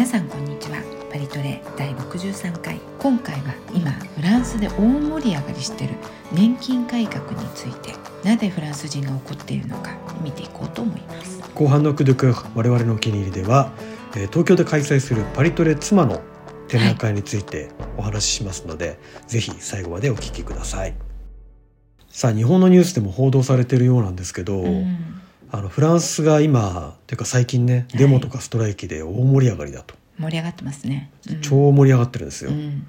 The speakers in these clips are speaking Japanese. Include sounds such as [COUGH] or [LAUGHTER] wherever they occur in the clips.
皆さんこんにちは。パリトレ第63回。今回は今フランスで大盛り上がりしている年金改革についてなぜフランス人が怒っているのか見ていこうと思います。後半のクドゥク我々のお気に入りでは、えー東京で開催するパリトレ妻の展覧会についてお話ししますので、ぜひ最後までお聞きください。さあ日本のニュースでも報道されているようなんですけど、うんあのフランスが今というか最近ねデモとかストライキで大盛り上がりだと、盛り上がってますね、うん。超盛り上がってるんですよ、うん。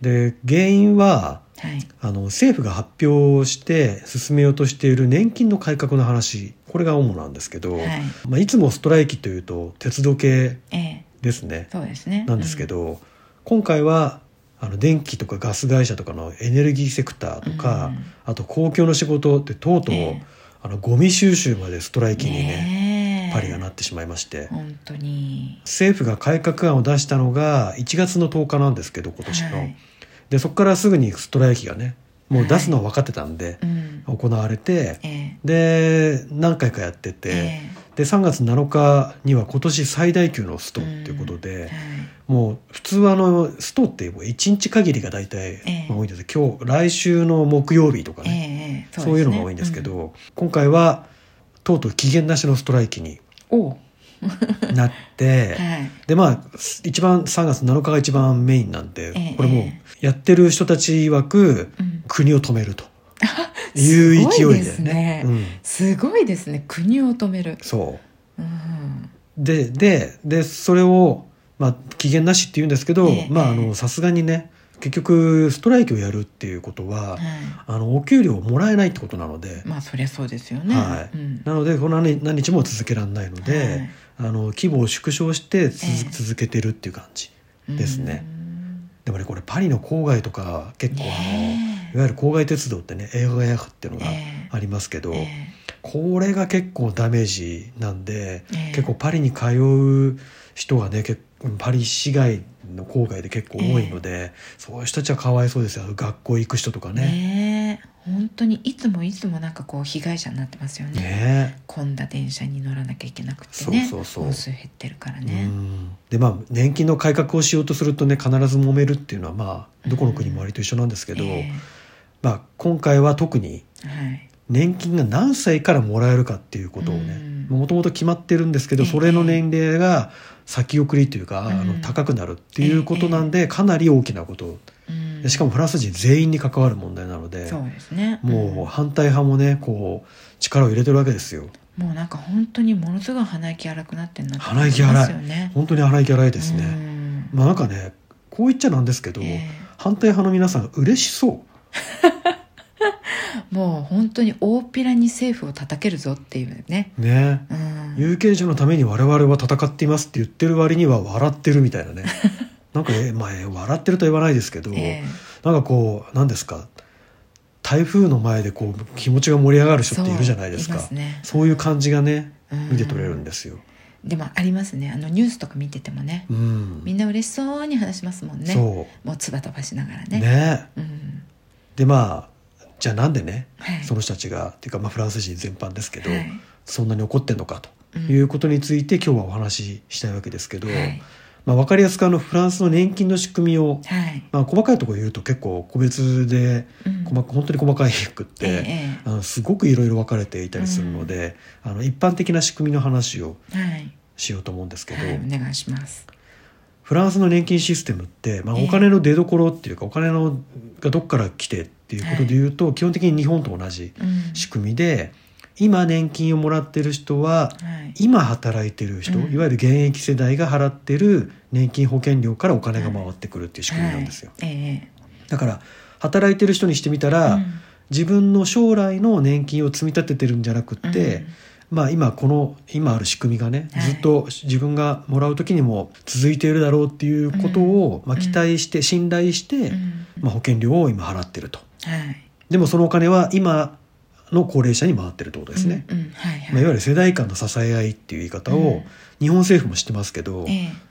で原因ははい。あの政府が発表して進めようとしている年金の改革の話。これが主なんですけど、はい。まあ、いつもストライキというと鉄道系ええ。ですね。そうですね。なんですけど、今回はあの電気とかガス会社とかのエネルギーセクターとか、うん。あと公共の仕事ってとうとう、ええあのゴミ収集までストライうんキにねねえ。パリがなってしまいまして。本当に。政府が改革案を出したのが1月の10日なんですけど今年の、はい。でそこからすぐにストライキがねもう出すのは分かってたんで、うん。行われてえ。で何回かやってて、ええで3月7日には今年最大級のストっていうことで、えはい。もう普通はあのストってもう1日限りが大体多いんです今日来週の木曜日とかね、ええそういうのが多いんですけど、今回はとうとう期限なしのストライキに [LAUGHS] なって、はい。でまあ一番3月7日が一番メインなんで、ええこれもうやってる人たち曰くうん。国を止めると [LAUGHS] いう勢いすごいでですね。ね。うん、すごいですね。国を止める、そう。うん、でででそれを、まあ、期限なしって言うんですけど、ええまああのさすがにね結局ストライキをやるっていうことは、はい。あのお給料をもらえないってことなので、まあそりゃそうですよね、はい。うん。なのでこの何何日も続けられないので、はい。あの規模を縮小してつ、ええ。続けてるっていう感じですね。うん。でもねこれパリの郊外とか結構あの、いわゆる郊外鉄道ってね映画ヤフっていうのがええ。ありますけど、えこれが結構ダメージなんで、ええ。結構パリに通う人がね結パリ市外の郊外で結構多いので、そういう人たちはかわいそうですよ。学校行く人とかえね。本当にいつもいつもなんかこう被害者になってますよね。ね混んだ電車に乗らなきゃいけなくてね。そうそうそう。減ってるからうね、ん。でまあ年金の改革をしようとするとね必ず揉めるっていうのはまあどこの国も割と一緒なんですけど、えまあ、今回は特に年金が何歳からもらえるかっていうことをねうん。もともと決まってるんですけどええ。それの年齢が先送りというか、あのうん高くなるっていうことなんでかなり大きなことしかもフランス人全員に関わる問題なのでそうですね。もう反対派もねこう力を入れてるわけですよ。うんもうなんか本当にものすごい鼻息荒くなってんなって鼻息荒いますよね。本当に荒いギャラいですね、うん。まあなんかねこう言っちゃなんですけど、え反対派の皆さん嬉しそう。え [LAUGHS] もう本当に大っぴらに政府を叩けるぞっていうね、ね。うん、有権者のために我々は戦っていますって言ってる割には笑ってるみたいなね。[LAUGHS] なんかえ、まあ、え笑ってるとは言わないですけど、えなんかこう何ですか台風の前でこう気持ちが盛り上がるえ人っているじゃないですか。そうね。そういう感じがねうん。見て取れるんですよ。でもありますね。あのニュースとか見ててもねうん、みんな嬉しそうに話しますもんね。そもう唾飛ばしながらうね。ね。うんでまあじゃあなんでねはい。その人たちがっていうか、まあ、フランス人全般ですけど、はい。そんなに怒ってんのか？とうん。いうことについて今日はお話ししたいわけですけど、はい。まあ、分かりやすくあのフランスの年金の仕組みを、はい。まあ、細かいところ言うと結構個別でうん。本当に細かいくって、ええあのすごくいろいろ分かれていたりするので、あの一般的な仕組みの話をはい。しようと思うんですけど、はいお願いしますフランスの年金システムって、まあ、ええ。お金の出所っていうか、お金のがどっから来てっていうことで言うと、基本的に日本と同じうん。仕組みで今年金をもらってる人ははい。今働いてる人、うん。いわゆる現役世代が払ってる年金保険料からお金が回ってくるっていう仕組みなんですよ、だから働いてる人にしてみたら、うん。自分の将来の年金を積み立ててるんじゃなくって、うんまあ今この今ある仕組みがね、はい。ずっと自分がもらう時にも続いているだろうっていうことを、まあ、うん。期待して信頼して、うん。まあ、保険料を今払ってると。はい。でもそのお金は今の高齢者に回ってるってことですね、まあ、いわゆる世代間の支え合いっていう言い方を、うん日本政府も知ってますけど、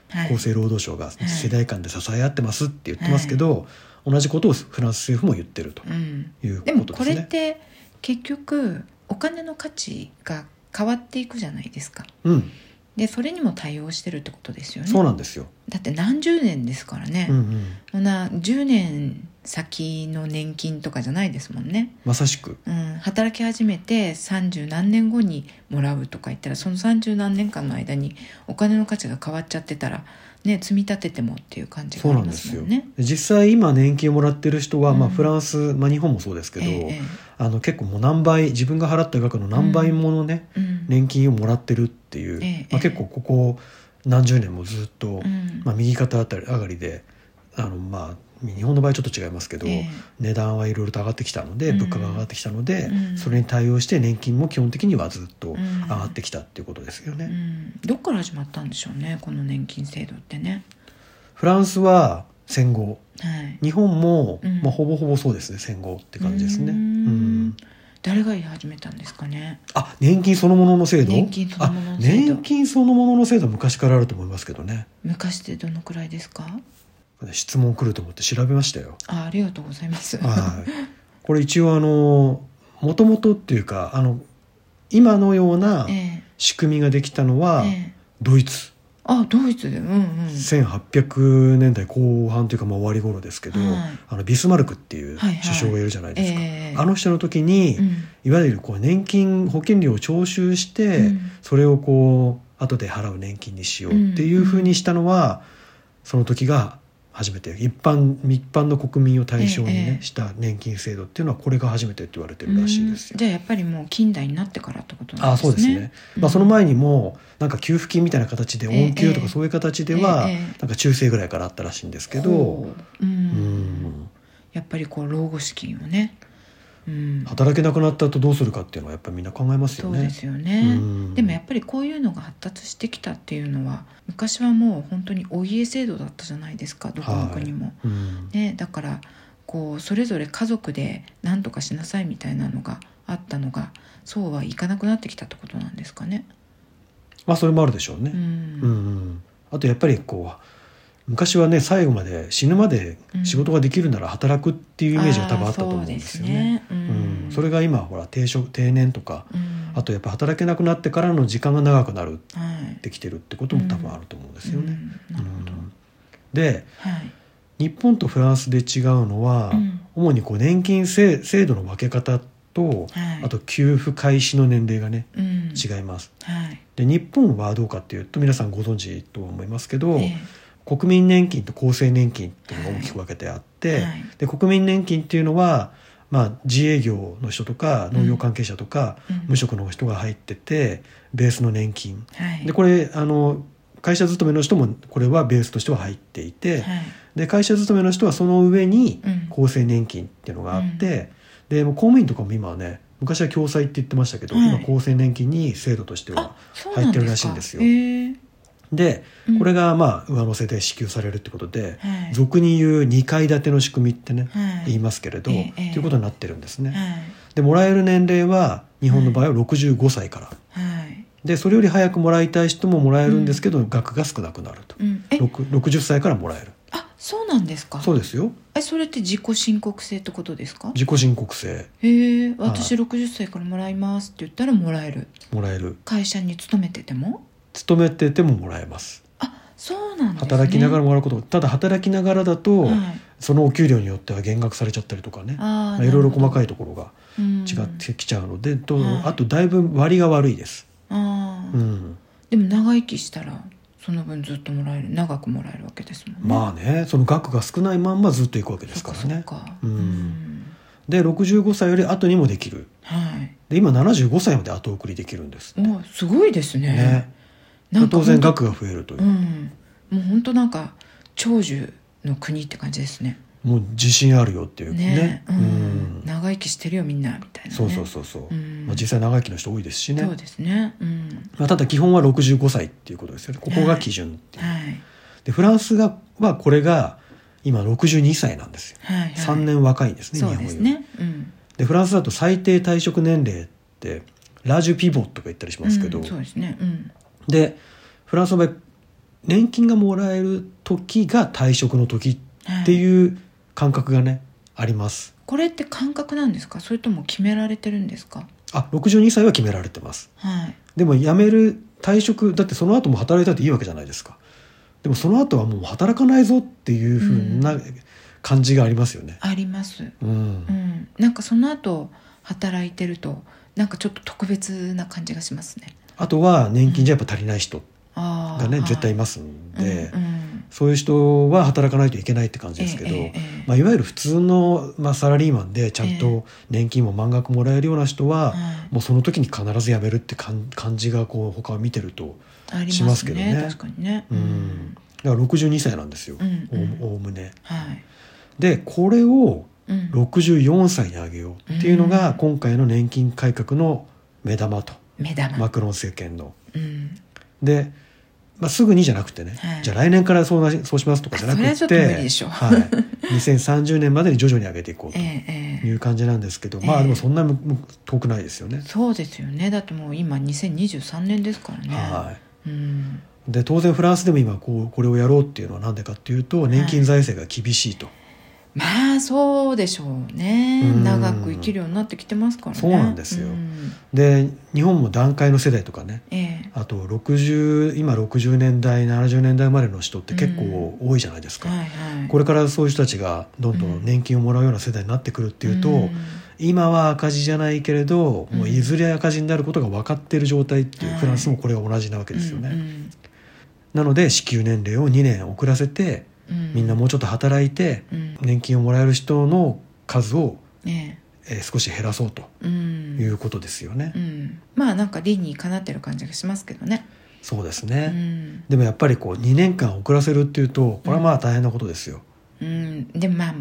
厚生労働省がい。世代間で支え合ってますって言ってますけど、同じことをフランス政府も言ってるとうん。いうでもこことですね。れって結局お金の価値が変わっていくじゃないですか。うん。でそれにも対応してるってことですよね。そうなんですよ、だって何十年ですからね、うんうん、そんな10年先の年金とかじゃないですもんね、まさしく。うん、働き始めて30何年後にもらうとか言ったらその30何年間の間にお金の価値が変わっちゃってたらね積み立ててもっていう感じがありまそうなんですよ。ね。で実際今年金をもらってる人は、まあ、うんフランス、まあ、日本もそうですけど、ええあの結構もう何倍自分が払った額の何倍ものね、うん。年金をもらってるっていう、ええまあ、結構ここ何十年もずっと、うん。まあ、右肩あたり上がりであのまあ日本の場合ちょっと違いますけど、ええ。値段はいろいろと上がってきたので、うん。物価が上がってきたので、うん。それに対応して年金も基本的にはずっとん。上がってきたっていうことですよね。うん、どっから始まったんでしょうねこの年金制度ってね。フランスは戦後。はい、日本も、うん。まあ、ほぼほぼそうですね戦後って感じですね。うーん。うん。誰が言い始めたんですかね。あ年金そのものの制度？年金そのものの制度。あ年金そのものの制度は昔からあると思いますけどね。昔ってどのくらいですか？質問来ると思って調べましたよ。あありがとうございます。はい、これ一応あのもともとっていうかあの今のようなえ仕組みができたのはええ。えドイツ、あドイツで。うんうん。1800年代後半というかまあ終わり頃ですけど、はい。あのビスマルクっていうはいはい。首相がいるじゃないですか、ええ。あの人の時に、うん。いわゆるこう年金保険料を徴収して、うん。それをこう後で払う年金にしようっていうふうにしたのは、その時が初めて一般一般の国民を対象にね、ええした年金制度っていうのはこれが初めてって言われてるらしいですよ。うん。じゃあやっぱりもう近代になってからってことなんあですね。そうですね、まあ、その前にもなんか給付金みたいな形でええ恩給とかそういう形ではええ。なんか中世ぐらいからあったらしいんですけど、ほう。うん。うん。やっぱりこう老後資金をね、うん、働けなくなった後どうするかっていうのはやっぱりみんな考えますよね。そうですよね、うん。でもやっぱりこういうのが発達してきたっていうのは昔はもう本当にお家制度だったじゃないですかどこの国も、うん。ね、だからこうそれぞれ家族で何とかしなさいみたいなのがあったのがそうはいかなくなってきたってことなんですかね。まあそれもあるでしょうね。うん。うんうん。あとやっぱりこう昔はね最後まで死ぬまで仕事ができるなら働くっていうイメージが多分あったと思うんですよね。うですね。うん。うん。それが今ほら定職定年とかうん。あとやっぱ働けなくなってからの時間が長くなるはい。ってきてるってことも多分あると思うんですよね。うん。ではい。日本とフランスで違うのは、うん。主にこう年金制制度の分け方と、はい。あと給付開始の年齢がねうん。違います。はい。で日本はどうかっていうと皆さんご存知とは思いますけど、え国民年金と厚生年金っていうのが大きく分けてあって、はい。で国民年金っていうのは、まあ、自営業の人とか農業関係者とか、うん。無職の人が入っててベースの年金。えはい。でこれあの会社勤めの人もこれはベースとしては入っていて、はい。で会社勤めの人はその上にうん。厚生年金っていうのがあって、でもう公務員とかも今はね昔は共済って言ってましたけど、はい。今厚生年金に制度としては入ってるらしいんですよでうん。これがまあ上乗せで支給されるってことで、はい。俗に言う2階建ての仕組みってね、はい。言いますけれど、ということになってるんですね、はい。でもらえる年齢は日本の場合は65歳から、はい。でそれより早くもらいたい人ももらえるんですけど、額が少なくなると、うん。え？6 60歳からもらえる。あそうなんですか？そうですよ。えそれって自己申告制ってことですか？自己申告制。へえ私は60歳からもらいますって言ったらもらえる。もらえる。会社に勤めてても？勤めててももらえます。あそうなんね。働きながらもらうことただ働きながらだと、はい。そのお給料によっては減額されちゃったりとかね。あまあいろいろ細かいとところが違違ってきちゃうので、とはい。あとだいぶ割が悪いです、ああ、うん、でも長生きしたらその分ずっともらえる長くもらえるわけですもんね。まあねその額が少ないまんまずっといくわけですからね。うん。うん。で65歳より後にもできる。はい。で今75歳まで後送りできるんですおすごいですね。ね当然額が増えるという。う、ん。もう本当なんか長寿の国って感じですね。もう自信あるよっていうね。うん。うん。長生きしてるよみんなみたいな、ね、そうそうそうそう、うん。まあ、実際長生きの人多いですしね。そうですね。うん。まあ、ただ基本は65歳っていうことですよね。ここが基準っていう、はい。でフランスがはこれが今62歳なんですよ、はいはい。3年若いんですね日本より。ですねうん。でフランスだと最低退職年齢ってラージュピボットとか言ったりしますけど、うん。そうですね。うんでフランスの場合年金がもらえる時が退職の時ってうい。う感覚がねあります。これって感覚なんですか？それとも決められてるんですか？あ62歳は決められてます。はい。でも辞める退職だってその後も働いたっていいわけじゃないですか。でもその後はもう働かないぞっていうふうな感じがありますよね。あります、うん。うん、なんかその後働いてるとなんかちょっと特別な感じがしますねあとは年金じゃやっぱ足りない人がね、はい。絶対いますんで、うんうん。そういう人は働かないといけないって感じですけど、ええええまあ、いわゆる普通の、まあ、サラリーマンでちゃんえと年金も満額もらえるような人は、はい。もうその時に必ず辞めるって感感じがこう他を見てると、しまますすけどね。ね。確かにね。うん。だから62歳なんですよ、うんうん。おおおむね。はい。でこれをうん。64歳に上げようっていうのがうん。今回の年金改革の目玉と目玉、マクロン政権の。うん。で、まあ、すぐにじゃなくてね、はい。じゃあ来年からそうなしそうしますとかじゃなくて。それはちょっと無理でしょ。はい、2030年までに徐々に上げていこうとええええ。いう感じなんですけど、ええ。まあでもそんな遠くないですよね。そうですよね。だってもう今2023年ですからね。はうん。い、で当然フランスでも今こうこれをやろうっていうのは何でかっていうと年金財政が厳しいと、まあそうでしょうね。うん。長く生きるようになってきてますからね。そうなんですよ。ん。で日本も団塊の世代とかね。ええ。あと60今60年代70年代生まれの人って結構多いじゃないですか、はいはい。これからそういう人たちがどんどん年金をもらうような世代になってくるっていうと、ん。今は赤字じゃないけれど、うん。もういずれ赤字になることが分かっている状態っていう、はい。フランスもこれが同じなわけですよね、うんなので支給年齢を2年遅らせてうんみんなもうちょっと働いてうん。年金をもらえる人の数を、ええ。ー少し減らそうということですよね、うん。まあなんか理にかなってる感じがしますけどね。そうですうね、ん。でもやっぱりこう2年間遅らせるっていうとこれはまあ大変なことですよ、うん、でもまあ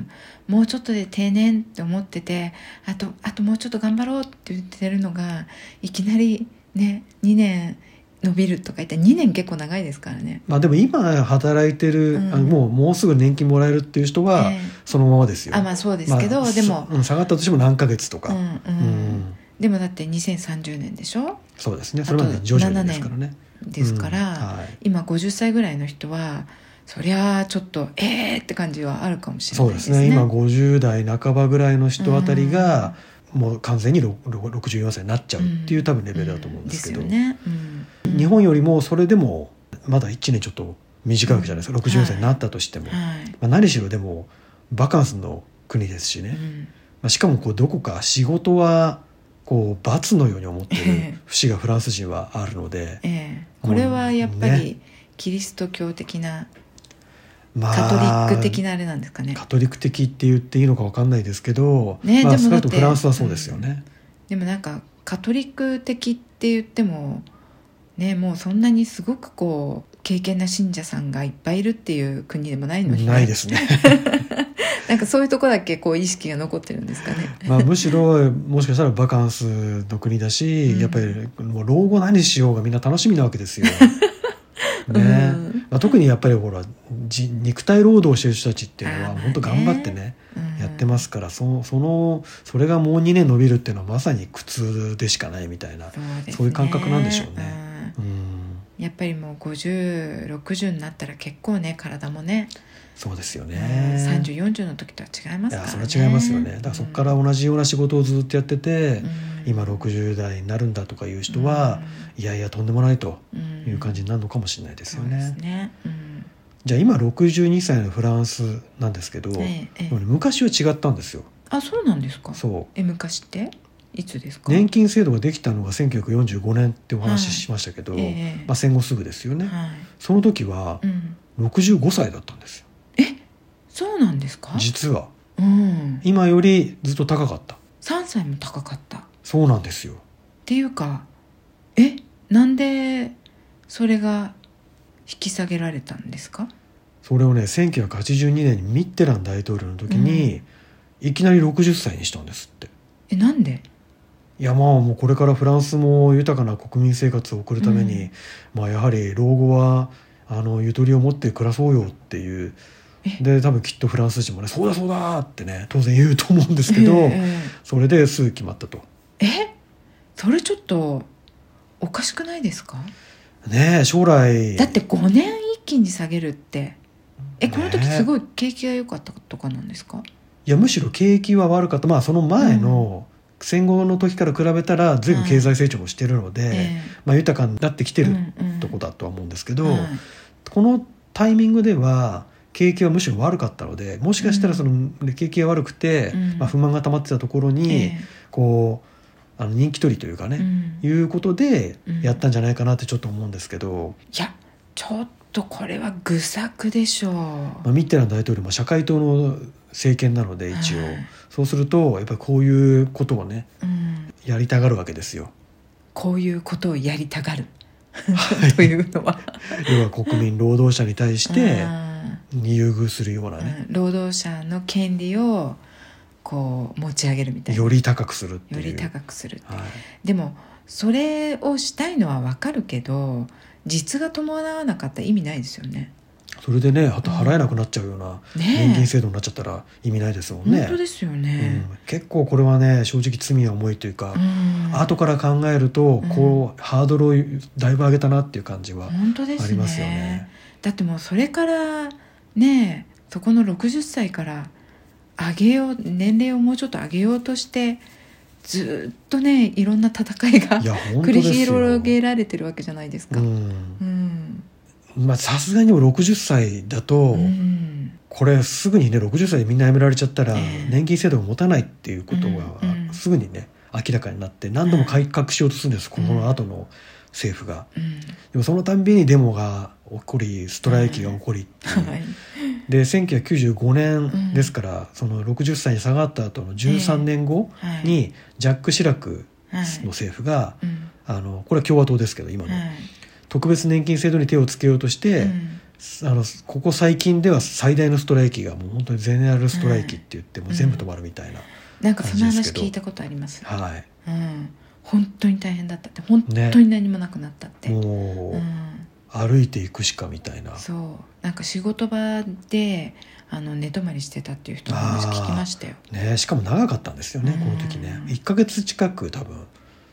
もうちょっとで定年って思っててあとあともうちょっと頑張ろうって言ってるのがいきなりね2年伸びるとか言って2年結構長いですからね。まあでも今働いてる、うん。あのもうもうすぐ年金もらえるっていう人はええ。そのままですよ、あまあそうですけど、まあでも、うん下がったとしても何ヶ月とか、うんうん。うん。でもだって2030年でしょ？そうですね。それまで徐々にですからね。ですから、うんはい。今50歳ぐらいの人はそりゃあちょっとえーって感じはあるかもしれそないですね。うですね。今50代半ばぐらいの人あたりが、もう完全にろろ64歳になっちゃうっていう多分レベルだと思うんですけど、うんですよね。うん日本よりもそれでもまだ1年ちょっと短いわけじゃないですか、64歳になったとしても、はい。まあ、何しろでもバカンスの国ですしね、うん。まあ、しかもこうどこか仕事はこう罰のように思ってる [LAUGHS] ええ。節がフランス人はあるので、ええ、これはやっぱりキリスト教的な、まカトリック的なあれなんですかね。カトリック的って言っていいのかわかんないですけど、まあ、ねでもフランスはそうですよね。でもなんかカトリック的って言ってもねもうそんなにすごくこう敬虔な信者さんがいっぱいいるっていう国でもないのに、ないですね。[LAUGHS] なんかそういうとこだけこう意識が残ってるんですかね [LAUGHS] まあ、むしろもしかしたらバカンスの国だし、うんやっぱりもう老後何しようがみんな楽しみなわけですよ。ね。うん。まあ、特にやっぱりほらじ肉体労働してる人たちっていうのは本当頑張ってねうん。やってますからそそのそれがもう2年伸びるっていうのはまさに苦痛でしかないみたいな、そうね。いう感覚なんでしょうね。うん。うん、やっぱりもう5060になったら結構ね体もねそうですようんね。3040の時とは違いますからね。いやそれは違いますよね。だからそこから同じような仕事をずっとやってて、うん今60代になるんだとかいう人は、いやいやとんでもないとうん。いう感じになるのかもしれないですよね。ね。うん。じゃあ今62歳のフランスなんですけど、ええええ。昔は違ったんですよ。あそうなんですか？そえ昔って？いつですうか？年金制度ができたのが1945年ってお話ししましたけど、はいええ。まあ、戦後すぐですよね、はい。その時はうん。65歳だったんですよ。そうなんですか？実は。うん。今よりずっと高かった。3歳も高かった。っそうなんですよ。ていうかえなんでそれが引き下げられたんですか？それをね1982年にミッテラン大統領の時に、いきなり60歳にしたんですって。えなんで？いやまあもうこれからフランスも豊かな国民生活を送るために、うん。まあやはり老後はあのゆとりを持って暮らそうよっていう。え。で多分きっとフランス人もねそうだそうだってね当然言うと思うんですけど、ええそれですぐ決まったとえ？えそれちょっとおかしくないですか？ねえ将来。だって5年一気に下げるって。えこの時ねすごい景気が良かったとかなんですか？いやむしろ景気は悪かった。まあその前の戦後の時から比べたら随分経済成長もしてるので、えまあ、豊かになってきてるうんうんとこだとは思うんですけど、はいこのタイミングでは景気はむしろ悪かったのでもしかしたらその景気が悪くて、うん。まあ、不満が溜まってたところに、え。こうあの人気取りというかね、うん。いうことでうん。やったんじゃないかなってちょっと思うんですけど、いやちょっとこれは愚策でしょう、まあ、ミッテラン大統領も社会党の政権なので一応、はいそうするとやっぱりこういうことをねうん、やりたがるわけですよ。こういうことをやりたがる。[LAUGHS] というのは。要は国民労働者に対してうん。優遇するようなね、うん。労働者の権利をこう持ち上げるみたいな。より高くするっていう。より高くするはい。でもそれをしたいのはわかるけど実が伴わなかったら意味ないですよね。それでねあと払えなくなっちゃうような年金制度になっちゃったら意味ないですもんね。本当ですようね、ん、結構これはね正直罪は重いというか、うん。後から考えるとうん。こう、ハードルをだいぶ上げたなっていう感じはありますよね。だってもうそれからねそこの60歳から上げよう年齢をもうちょっと上げようとしてずっとねいろんな戦いが繰り。広げられてるわけじゃないですか。まあさすがにも60歳だと、うん。これすぐにね60歳でみんな辞められちゃったら、ええ。年金制度が持たないっていうことが、すぐにね明らかになって何度も改革しようとするんです、この後の政府が。うん。でもそのたんびにデモが起こりストライキが起こりっていう、はい。で1995年ですから、その60歳に下がった後の13年後はい。にジャック・シラクはい。の政府が、うん。あのこれは共和党ですけど今の、はい。特別年金制度に手をつけようとして、うん。あのここ最近では最大のストライキがもう本当にゼネラルストライキって言ってもう全部止まるみたいな、なんかその感じですけど。話聞いたことあります？はい。うん。本当に大変だったって。本当に何もなくなったって。もう、うん歩いていくしかみたいな。そう。なんか仕事場であの寝泊まりしてたっていう人の話聞きましたよ。ねしかも長かったんですよねうん。この時ね。1ヶ月近く多分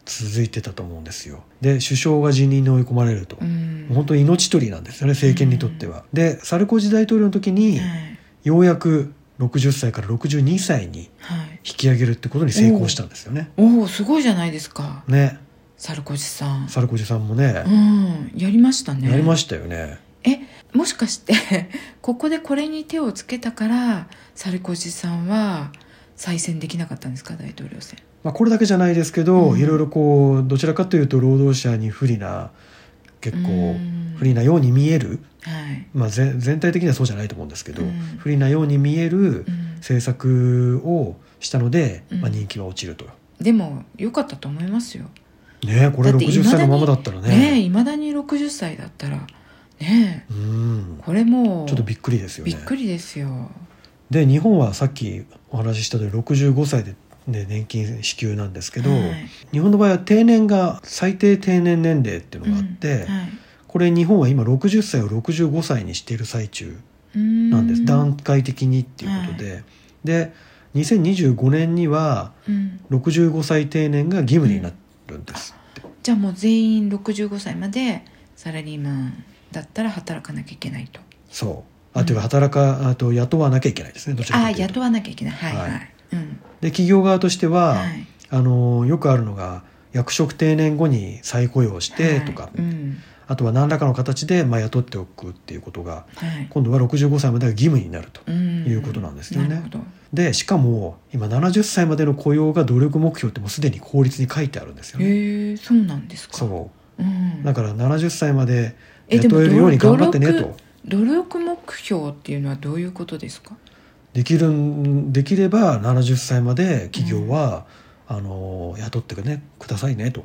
続いてたと思うんですよ。で首相が辞任に追い込まれると、うん。本当に命取りなんですよね政権にとっては、でサルコジ大統領の時にはい。ようやく60歳から62歳にはい、引き上げるってことに成功したんですよね。おおすごいじゃないですか。ねサルコジさん。サルコジさんもねう、んやりましたね。やりましたよねえもしかして [LAUGHS] ここでこれに手をつけたからサルコジさんは再選できなかったんですか？大統領選。まあ、これだけじゃないですけど、うんいろいろこうどちらかというと労働者に不利な結構うん不利なように見える、はい。まあ、ぜ全体的にはそうじゃないと思うんですけど、うん不利なように見えるうん政策をしたので、うんまあ、人気は落ちると。でも良かったと思いますよ。ねえこれだって60歳のままだったらね。いまだに60歳だったらねえ。うん。これもうちょっとびっくりですよね。びっくりですよ。で日本はさっきお話しした通り65歳で、ね、年金支給なんですけど、はい。日本の場合は定年が最低定年年齢っていうのがあって、うんはい。これ日本は今60歳を65歳にしている最中なんです、段階的にっていうことで、で2025年にはうん。65歳定年が義務になるんですじゃあもう全員65歳までサラリーマンだったら働かなきゃいけないと。そう。あというか働かあと雇わなきゃいけないですねどちらああかというと。雇わなきゃいけない。はいはい。はい。うん。で企業側としては、はい。あのよくあるのが役職定年後に再雇用してとか、はい。うんあとは何らかの形でまあ雇っておくっていうことがはい。今度は65歳までが義務になると、うん。いうことなんですよね。なるほど。でしかも今70歳までの雇用が努力目標ってもうすでに法律に書いてあるんですよね。へえそうなんですか。そう。ん。うだから70歳まで雇えるように頑張ってねと。努力目標っていうのはどういうことですか？できるんできれば70歳まで企業は、あの雇ってく,、ね、くださいねと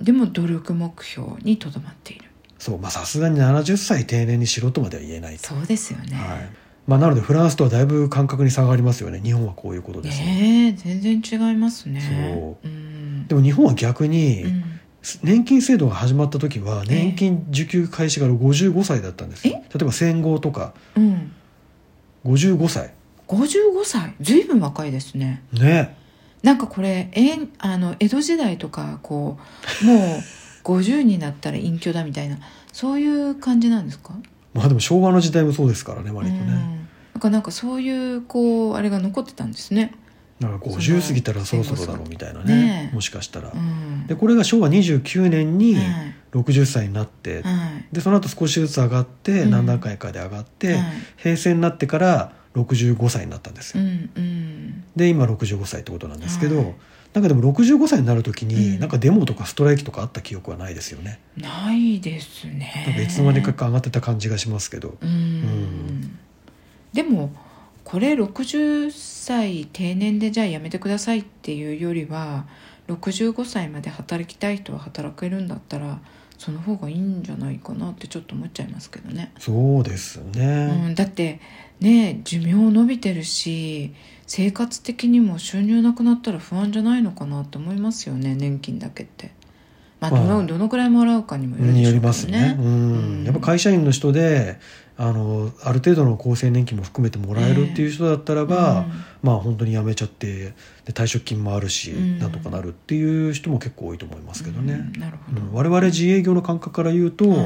でも努力目標にとどまっている。そうまあさすがに70歳定年にしろとまでは言えないと、そうですよね。はい。まあ、なのでフランスとはだいぶ感覚に差がありますよね。日本はこういうことです、ねえ全然違いますね。そう。うん。でも日本は逆に、うん。年金制度が始まった時はええ。年金受給開始が55歳だったんです例えば戦後とか。うん。55歳55歳ずい。ぶん若いですね。ねなんかこれえんあの江戸時代とかこうもう50になったら隠居だみたいなそういう感じなんですか？まあでも昭和の時代もそうですからね割とね、うん。なんかなんかそういうこうあれが残ってたんですね。なんか50過ぎたらそろそろだろうみたいなね。ねもしかしたら。うん。でこれが昭和29年にはい。60歳になって、はい。でその後少しずつ上がってうん。何段階かで上がって、はい。平成になってから65歳になったんですよ。うんうんで今65歳ってことなんですけど、はいなんかでも65歳になる時に、うんなんかデモとかストライキとかあった記憶はないですよね。ないですねなんかいつの間にか上がってた感じがしますけど。うんんでもこれ60歳定年でじゃあやめてくださいっていうよりは65歳まで働きたい人は働けるんだったらその方がいいんじゃないかなってちょっと思っちゃいますけどね、そうですうね。ん、だってね寿命伸びてるし生活的にも収入なくなったら不安じゃないのかなって思いますよね年金だけって。まあどの,、まあ。どのくらいもらうかにもよるでしょうけどによりますね。うん。うん。やっぱ会社員の人であのある程度の厚生年金も含めてもらえるっていう人だったらば、まあ本当に辞めちゃってで退職金もあるし、うん。なんとかなるっていう人も結構多いと思いますけどね。うん。なるほど、うん。我々自営業の感覚から言うと、いはい。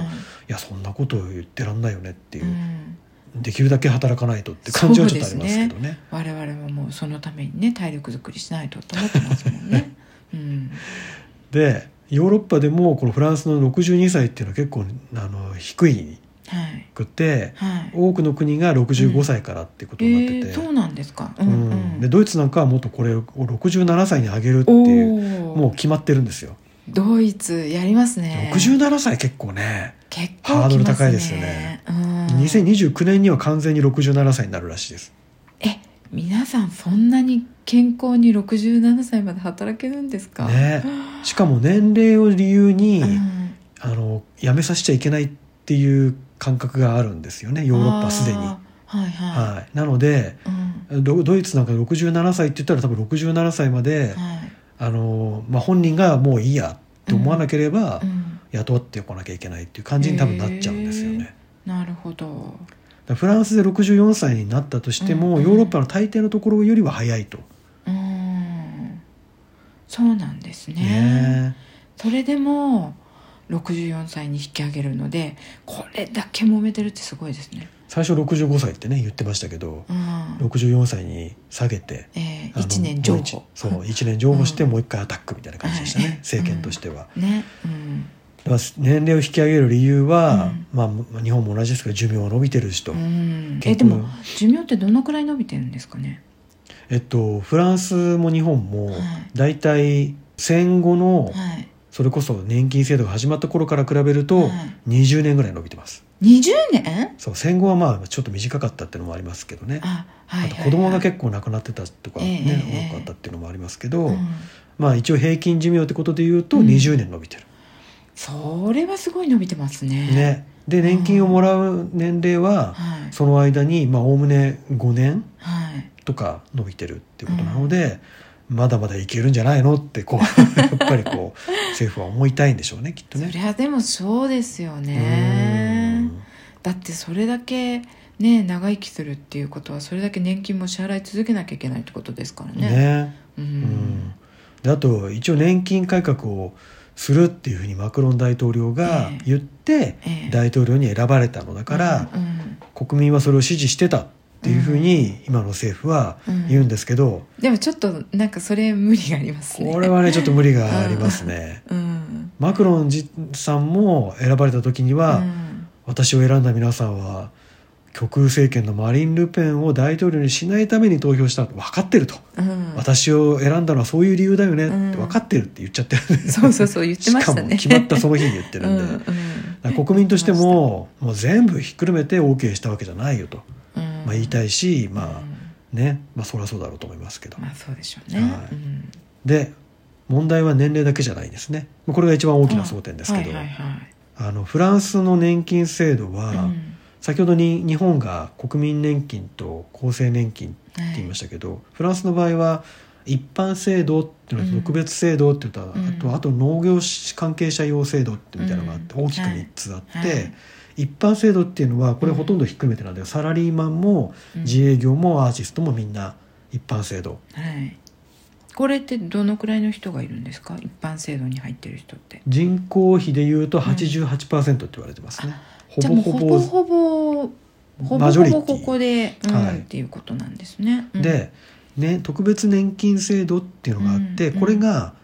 やそんなこと言ってらんないよねっていう、うん。できるだけ働かないとって感じはちょっとありますけどね。我々はもうそのためにね体力作りしないとと思ってますもんね。[LAUGHS] うん、でヨーロッパでもこのフランスの62歳っていうのは結構あの低いくってはい。多くの国が65歳からっていうことえになってて、ー、そうなんですか。ううんんうん。でドイツなんかはもっとこれを67歳に上げるっていう。もう決まってるんですよ。ドイツやりますね。67歳結構ね結構ハードル高いですよね。うん。2029年には完全に67歳になるらしいです。え皆さんそんなに健康に67歳まで働けるんですか？ねしかも年齢を理由に、うん。あの辞めさせちゃいけないっていう感覚があるんですよねヨーロッパすでに。はいはい。はい、なのでうんドドイツなんか67歳って言ったら多分67歳まで、はい。あのまあ、本人がもういいやって思わなければ、うん。雇ってこなきゃいけないっていう感じに多分なっちゃうんですよね。なるほど。フランスで64歳になったとしても、うんヨーロッパの大抵のところよりは早いと。うん。そうなんですね。ねそれでも64歳に引き上げるのでこれだけ揉めてるってすごいですね。最初65歳ってね言ってましたけど、うん。64歳に下げてえー、あの1年譲歩。そう1年譲歩してうんもう一回アタックみたいな感じでしたね、はい政権としては。[LAUGHS] ね。うん。だから年齢を引き上げる理由は、うんまあ、日本も同じですけど寿命が伸びてる人、うん、えでも寿命ってどのくらい伸びてるんですかね？えっと、フランスも日本もはい大体戦後のはい。それこそ年金制度が始まった頃から比べるとはい20年ぐらい伸びてます20年？そう戦後はまあちょっと短かったっていうのもありますけどねあ、はい、あとはい。子供が結構亡くなってたとかね、ええええ多かったっていうのもありますけど、うんまあ一応平均寿命ってことで言うとうん20年伸びてる、それはすごい伸びてますね。。ねで年金をもらう年齢ははい。その間にまあおおむね5年はい。とか伸びてるっていうことなので、まだまだいけるんじゃないの？ってこう [LAUGHS] やっぱりこう政府は思いたいんでしょうねきっとね。そりゃでもそうですようねん。だってそれだけね長生きするっていうことはそれだけ年金も支払い続けなきゃいけないってことですからね。ね。ううん。ん、であと一応年金改革をするっていうふうにマクロン大統領がええ。言ってええ。大統領に選ばれたのだから、国民はそれを支持してた。っていうふうに今の政府は言うんですけど、でもちょっとなんかそれ無理がありますね。これはねちょっと無理がありますね。うん。マクロンじさんも選ばれた時には、うん。私を選んだ皆さんは極右政権のマリン・ルペンを大統領にしないために投票したと分かってると、うん、私を選んだのはそういう理由だよねうん。って分かってるって言っちゃってるんで、そうそうそう言ってましたね。しかも決まったその日に言ってるんで、うん国民としてももう全部ひっくるめて OK したわけじゃないよと、うんまあ、言いたいしまうん。あねまあそりゃそうだろうと思いますけど、まあそうでしょうね。はい。うん。で問題は年齢だけじゃないですね。まあこれが一番大きな争点ですけど、はいはいはい。あのフランスの年金制度は、うん。先ほどに日本が国民年金と厚生年金って言いましたけど、フランスの場合は一般制度っていうのとうん。特別制度っていうのと、うん。あとあと農業関係者用制度ってみたいなのがあって、うん。大きく3つあって、はい一般制度っていうのはこれほとんどひっくるめてなんだよ。サラリーマンもうん。自営業もアーティストもみんな一般制度。はい。これってどのくらいの人がいるんですか？一般制度に入ってる人って。人口比でいうと88%って言われてますね、うほぼほぼほぼマジョリティ。ほぼここで、うんはい。っていうことなんですね。うん。でね、特別年金制度っていうのがあって、うんこれが、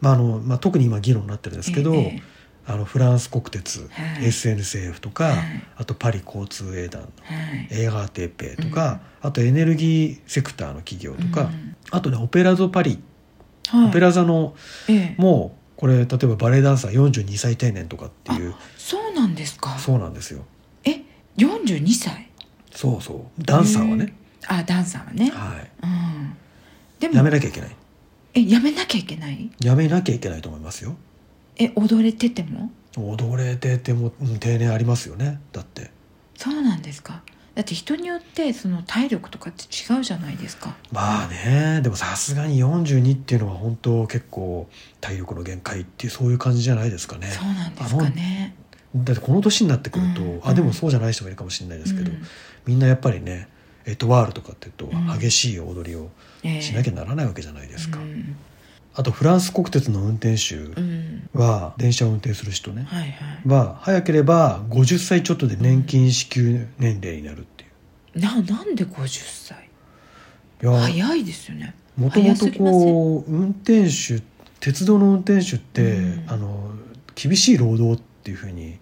まああのまあ、特に今議論になってるんですけど、ええあのフランス国鉄、はい。SNCF とか、はい。あとパリ交通営団のはい。エーガーテーペとか、あとエネルギーセクターの企業とか、うん。あとねオペラ・ド・パリ、はい。オペラ座のええ。もうこれ例えばバレエダンサー42歳定年とかっていうそうなんですか。そうなんですよ。え42歳？そうそう。ダンサーはね、あダンサーはね、はい。うん、でもやめなきゃいけない。えやめなきゃいけない？やめなきゃいけないと思いますよえ踊れてても？踊れててもうん定年ありますよね。だって。そうなんですか。だって人によってその体力とかって違うじゃないですか。まあね。でもさすがに42っていうのは本当結構体力の限界っていうそういう感じじゃないですかね。そうなんですかね。だってこの年になってくると、うんあでもそうじゃない人もいるかもしれないですけど、うんみんなやっぱりねエトワールとかっていうとうん。激しい踊りをええしなきゃならないわけじゃないですか、うんあとフランス国鉄の運転手うん。は電車を運転する人ね。はいはい。は早ければ50歳ちょっとで年金支給年齢になるっていう。ななんで50歳？いや早いですよね。もともとこう運転手鉄道の運転手って、うん。あの厳しい労働っていうふうに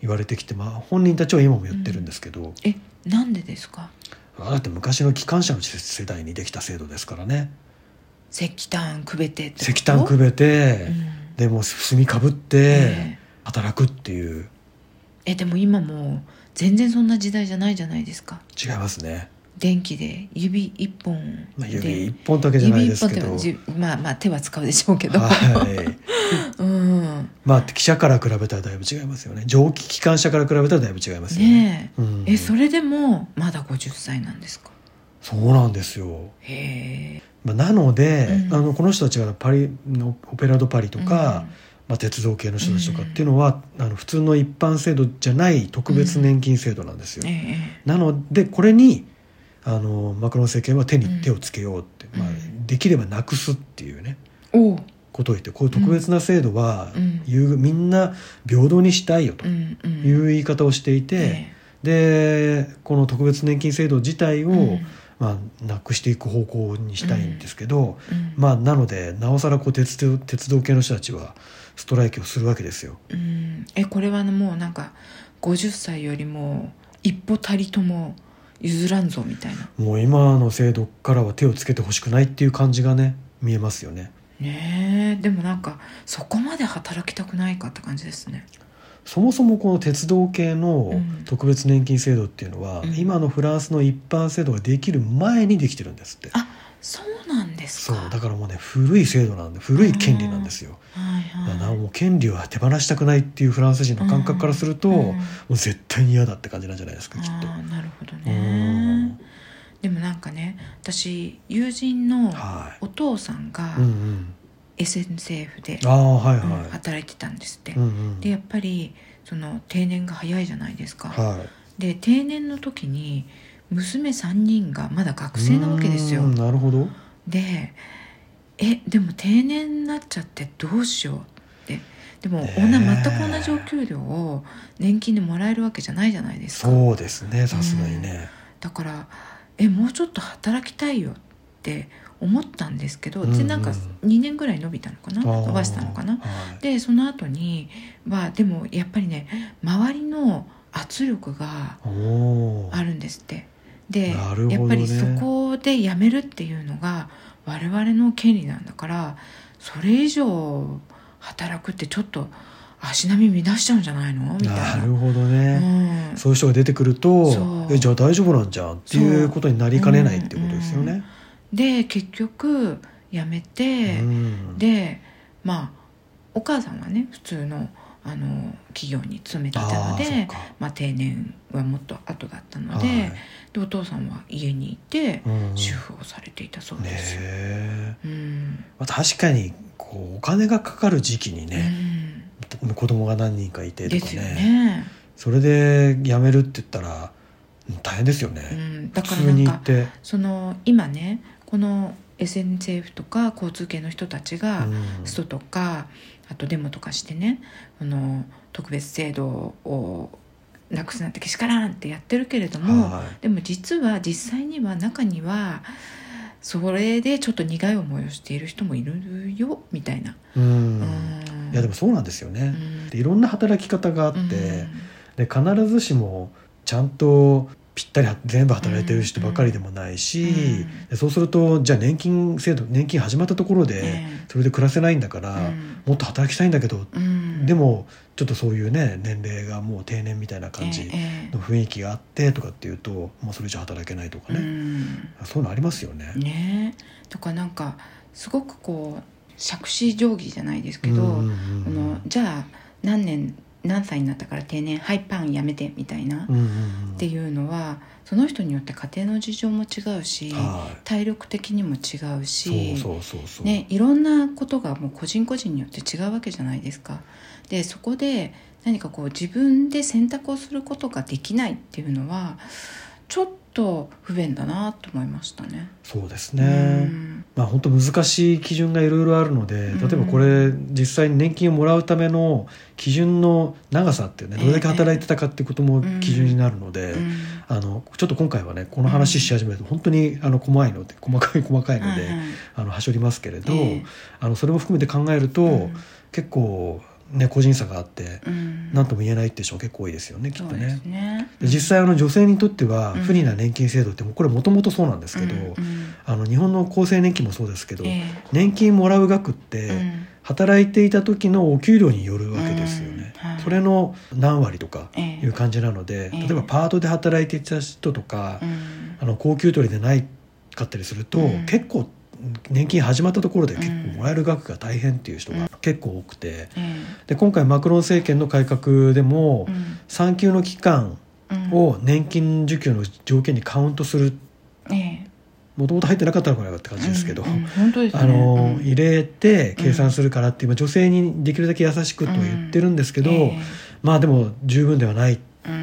言われてきて、まあ、本人たちは今も言ってるんですけど、えなんでですか？だって昔の機関車の世代にできた制度ですからね石炭くべて石炭くべて、うん。でも炭かぶってえ働くっていう。えでも今もう全然そんな時代じゃないじゃないですか。違いますね、電気で指一本まあ、で。指一本だけじゃないですけど。まあまあ手は使うでしょうけど、はい。[LAUGHS] うん。まあ汽車から比べたらだいぶ違いますよね。蒸気機関車から比べたらだいぶ違いますよね。ねえ、うん。えそれでもまだ50歳なんですか？そうなんですよ。へえまあ、なので、うん。あのこの人たちがパリのオペラ・ド・パリとか、まあ、鉄道系の人たちとかっていうのは、あの普通の一般制度じゃない特別年金制度なんですよ。なのでこれにあのマクロン政権は手に手をつけようって、うん。まあ、できればなくすっていうねことを言ってこういう特別な制度は、うん。いうみんな平等にしたいよとうん。うん。いう言い方をしていて、えでこの特別年金制度自体を、まあ、なくしていく方向にしたいんですけど、うん。まあなのでなおさらこう鉄道鉄道系の人たちはストライキをするわけですよ。うん。えこれはもうなんか50歳よりも一歩たりとも譲らんぞみたいな。もう今の制度からは手をつけてほしくないっていう感じがね見えますよね。ねえ。でもなんかそこまで働きたくないかって感じですねそもそもこの鉄道系のうん。特別年金制度っていうのは、うん。今のフランスの一般制度ができる前にできてるんですって。あそうなんですそうかだからもうね古い制度なんで古い権利なんですよ。はいはい。だからもう権利は手放したくないっていうフランス人の感覚からすると、うん。もう絶対に嫌だって感じなんじゃないですかきっと。ああなるほどうねん。でもなんかね私友人のはい。お父さんがうんうん、SNCF で、はいうんはい。働いてたんですって、うんうん。でやっぱりその定年が早いじゃないですか、はい、で定年の時に娘3人がまだ学生なわけですよ。なるほど。でえでも定年になっちゃってどうしようって。でも、ねえ。おな全く同じお給料を年金でもらえるわけじゃないじゃないですか。そうですねさすがにね。だからえもうちょっと働きたいよって思ったんですけど、うんうん。でなんか2年ぐらい伸びたのかな？伸ばしたのかな？はい。でその後にはでもやっぱりね周りの圧力があるんですって。で、ね。やっぱりそこで辞めるっていうのが我々の権利なんだからそれ以上働くってちょっと足並み乱しちゃうんじゃないの？みたいな。なるほどね、うん。そういう人が出てくるとえじゃあ大丈夫なんじゃんっていうことになりかねないってことですよね。で結局辞めて、うん。でまあお母さんはね普通のあの企業に勤めていたのでまあ、定年はもっと後だったので,、はい。でお父さんは家にいてうん。主婦をされていたそうねです。よ。えうん。まあ、確かにこうお金がかかる時期にうね、ん。子供が何人かいてとですよかね。ね。それで辞めるって言ったらうん大変ですよね、うん、だからなんかその今ねこの SNCF とか交通系の人たちがうん。ストとかあとデモとかしてねこの特別制度をなくすなんてけしからんってやってるけれども、はい。でも実は実際には中にはそれでちょっと苦い思いをしている人もいるよみたいな。うん。うん。いやでもそうなんですよね、いろんな働き方があって、で必ずしもちゃんとぴったり全部働いてる人ばかりでもないし、うん。でそうするとじゃあ年金制度年金始まったところでええ。それで暮らせないんだから、うんもっと働きたいんだけど、うん。でもちょっとそういうね年齢がもう定年みたいな感じええの雰囲気があってとかっていうともうそれじゃ働けないとかうね、ん。そういうのありますよね。ねとかなんかすごくこう杓子定規じゃないですけど、あのじゃあ何年何歳になったから定年はいパンやめてみたいな、っていうのはその人によって家庭の事情も違うし、はい。体力的にも違うしね、いろんなことがもう個人個人によって違うわけじゃないですか。でそこで何かこう自分で選択をすることができないっていうのはちょっと不便だなと思いましたね。そうですうね、んまあ本当難しい基準がいろいろあるので例えばこれ実際に年金をもらうための基準の長さっていうねどれだけ働いてたかっていうことも基準になるので、うん。あのちょっと今回はねこの話し始めると本当にあの細いので細かい細かいので、あのはしょりますけれど、ええ。あのそれも含めて考えると、うん。結構ね個人差があってうん。何とも言えないって人も結構多いですよねきっとね。す。ね。で実際あの女性にとってはうん。不利な年金制度ってこれもともとそうなんですけど、あの日本の厚生年金もそうですけど、え年金もらう額って、働いていた時のお給料によるわけですよね、うん。はい。それの何割とかええ。いう感じなので、ええ。例えばパートで働いていた人とか、うん。あの高給取りでないかったりすると、うん。結構年金始まったところで結うん。構もらえる額が大変っていう人が結構多くて。えで今回マクロン政権の改革でも、産休の期間うん。を年金受給の条件にカウントする。ええ。もともと入ってなかったのかなって感じですけど、あのうん。入れて計算するからっていう、まあ女性にできるだけ優しくとは言ってるんですけど、ええ。まあでも十分ではないっ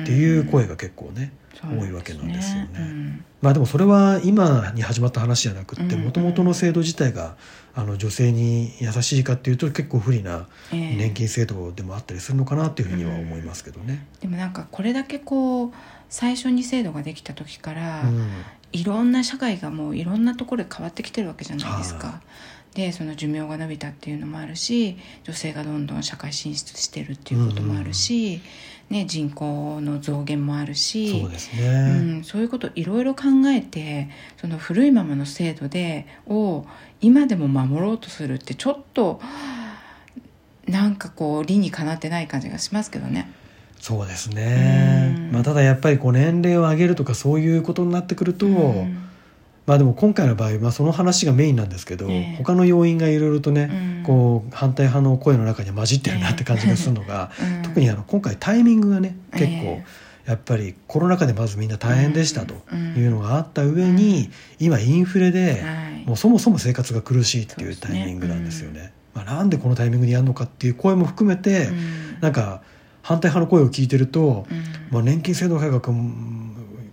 ていう声がが結構ね、多いわけなんですよね。うんまあでもそれは今に始まった話じゃなくってうんもともとの制度自体があの女性に優しいかっていうと結構不利なええ年金制度でもあったりするのかなっていうふうには思いますけどね。でもなんかこれだけこう最初に制度ができた時から、うんいろんな社会がもういろんなところで変わってきてるわけじゃないですか。はでその寿命が伸びたっていうのもあるし女性がどんどん社会進出してるっていうこともあるし、ね、人口の増減もあるしそうですうね、ん、そういうこといろいろ考えてその古いままの制度でを今でも守ろうとするってちょっとなんかこう理にかなってない感じがしますけどね。そうですね。うん。まあ、ただやっぱりこう年齢を上げるとかそういうことになってくると、うんまあでも今回の場合、まあ、その話がメインなんですけど、ええ。他の要因がいろいろとね、うん。こう反対派の声の中には混じってるなって感じがするのが、うん。特にあの今回タイミングがねええ。結構やっぱりコロナ禍でまずみんな大変でしたというのがあった上に、今インフレではい。もうそもそも生活が苦しいっていうタイミングなんですよね。まあ、なんでこのタイミングでやるのかっていう声も含めて、うん。なんか反対派の声を聞いてると、うん。まあ、年金制度改革うん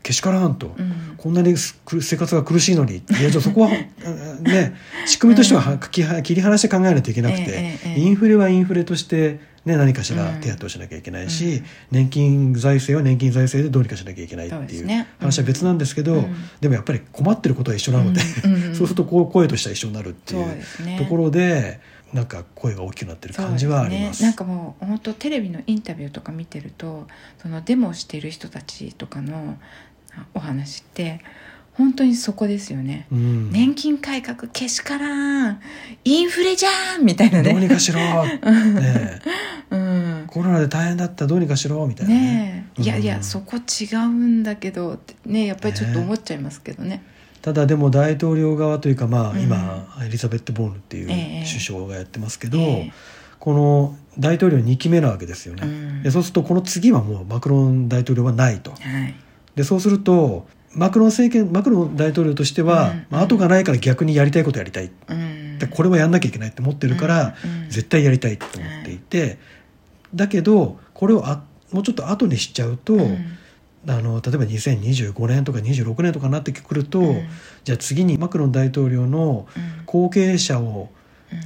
けしからんと。うん。こんなに生活が苦しいのに。いやじゃあそこはあ [LAUGHS] ね仕組みとしてはは切り切り離して考えないといけなくて、ええええインフレはインフレとして、ね、何かしらうん。手当てをしなきゃいけないし、うん。年金財政は年金財政でどうにかしなきゃいけないっていう話は別なんですけど、うん。でもやっぱり困ってることは一緒なので、うんうんうん。[LAUGHS] そうするとこう声としては一緒になるっていそうところでなんか声が大きくなってる感じはあります。ね、なんかもう本当テレビのインタビューとか見てるとそのデモをしている人たちとかのあお話って本当にそこですよね。うん。年金改革けしからんインフレじゃんみたいなどうにね。かしろ、ねえ。うん。コロナで大変だったどうにかしろみたいなね。ねえ。いやいや、うんそこ違うんだけどねやっぱりちょっと思っちゃいますけどね。ただでも大統領側というか、まあ、うん。今エリザベット・ボーヌっていうええ。首相がやってますけど、ええ。この大統領2期目なわけですよね、そうするとこの次はもうマクロン大統領はないと。はいでそうするとマクロン政権マクロン大統領としては、うん。まあ後がないから逆にやりたいことやりたい。うん。でこれはやんなきゃいけないって思ってるから、絶対やりたいと思っていて、だけどこれをあもうちょっと後にしちゃうと、うん。あの例えば2025年とか26年とかになってくると、うん。じゃあ次にマクロン大統領のうん。後継者を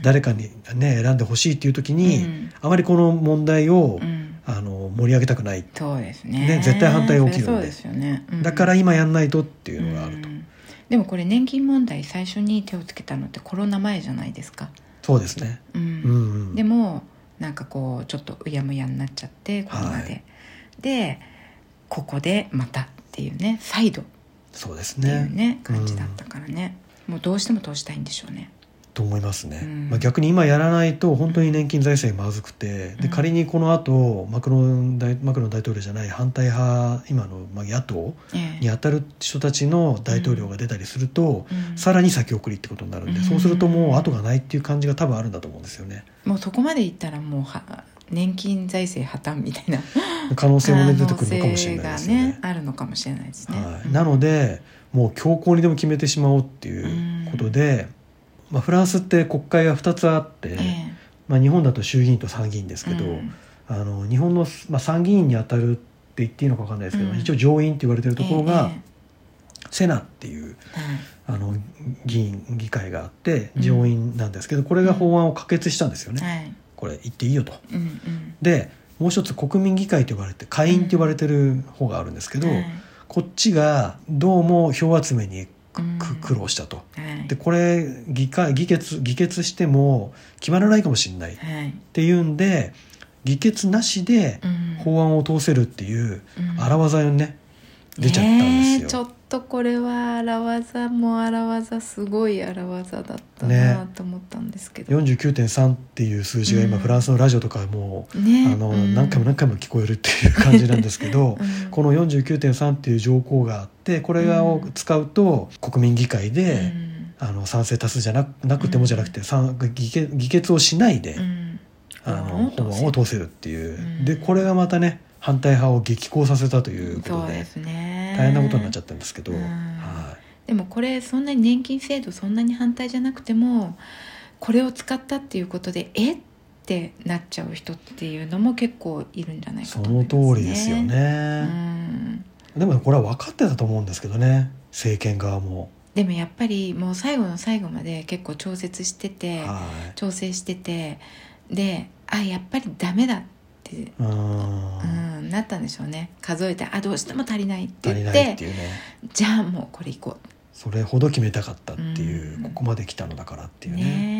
誰かに、ね、選んでほしいっていう時に、うん。あまりこの問題を、うんあの盛り上げたくない、そうですね。ね絶対反対が起きるんで。そうですよね、うんだから今やんないとっていうのがあると。う。ん。でもこれ年金問題最初に手をつけたのってコロナ前じゃないですか、そうですね。うん。うんうん。でもなんかこうちょっとうやむやになっちゃってコロナで、はい。でここでまたっていうね再度。っそうですていうね。ね感じだったからね、もうどうしても通したいんでしょうねと思いますね、うん。まあ、逆に今やらないと本当に年金財政まずくて、うん。で仮にこの後マクロン大マクロン大統領じゃない反対派今のまあ野党ええ。に当たる人たちの大統領が出たりすると、うん。さらに先送りってことになるんで、うん。そうするともう後がないっていう感じが多分あるんだと思うんですよね。もうそこまでいったらもうは年金財政破綻みたいな [LAUGHS] 可能性もね出てくるのかもしれないですよね。ねあるのかもしれないですね、はい、なのでもう強硬にでも決めてしまおうっていうことで、まあ、フランスって国会が2つあって、ええ。まあ、日本だと衆議院と参議院ですけど、うん。あの日本の、まあ、参議院に当たるって言っていいのか分かんないですけど、うん。一応上院って言われてるところが、えセナっていうあの議員議会があってうん。上院なんですけど、これが法案を可決したんですよね、はい。これ言っていいよと。うんうん。でもう一つ国民議会と呼ばれて下院って呼ばれてる方があるんですけど、はい。こっちがどうも票集めに苦労したと。はい。でこれ議会議決議決しても決まらないかもしれない。っはい。ていうんで議決なしでうん。法案を通せるっていううん。荒技にね。出ちゃったんですよ。ねえちょっとこれは荒技も荒技すごい荒技だったねなと思ったんですけど、49.3っていう数字が今うん。フランスのラジオとかもう、ね。あのうん。何回も何回も聞こえるっていう感じなんですけど、[LAUGHS] うん。この49.3っていう条項があってこれを使うと国民議会で、あの賛成多数じゃななくてもじゃなくて、賛議決議決をしないで、あの法案を通せるっていう、うん。でこれがまたね反対派を激高させたということで大変なことになっちゃったんですけど、うん。はでもこれそんなに年金制度そんなに反対じゃなくてもこれを使ったっていうことでえ？ってなっちゃう人っていうのも結構いるんじゃないい、そかと思いのますね。通りですようね、んでもこれは分かってたと思うんですけどね。政権側も、でもやっぱりもう最後の最後まで結構調節してて、はい。調整しててであやっぱりダメだって、うん。ん、なったんでしょうね。数えてあどうしても足りないって言ってっていうね。じゃあもうこれいこそれほど決めたかったっていう、うん。ここまで来たのだからってういうね。ね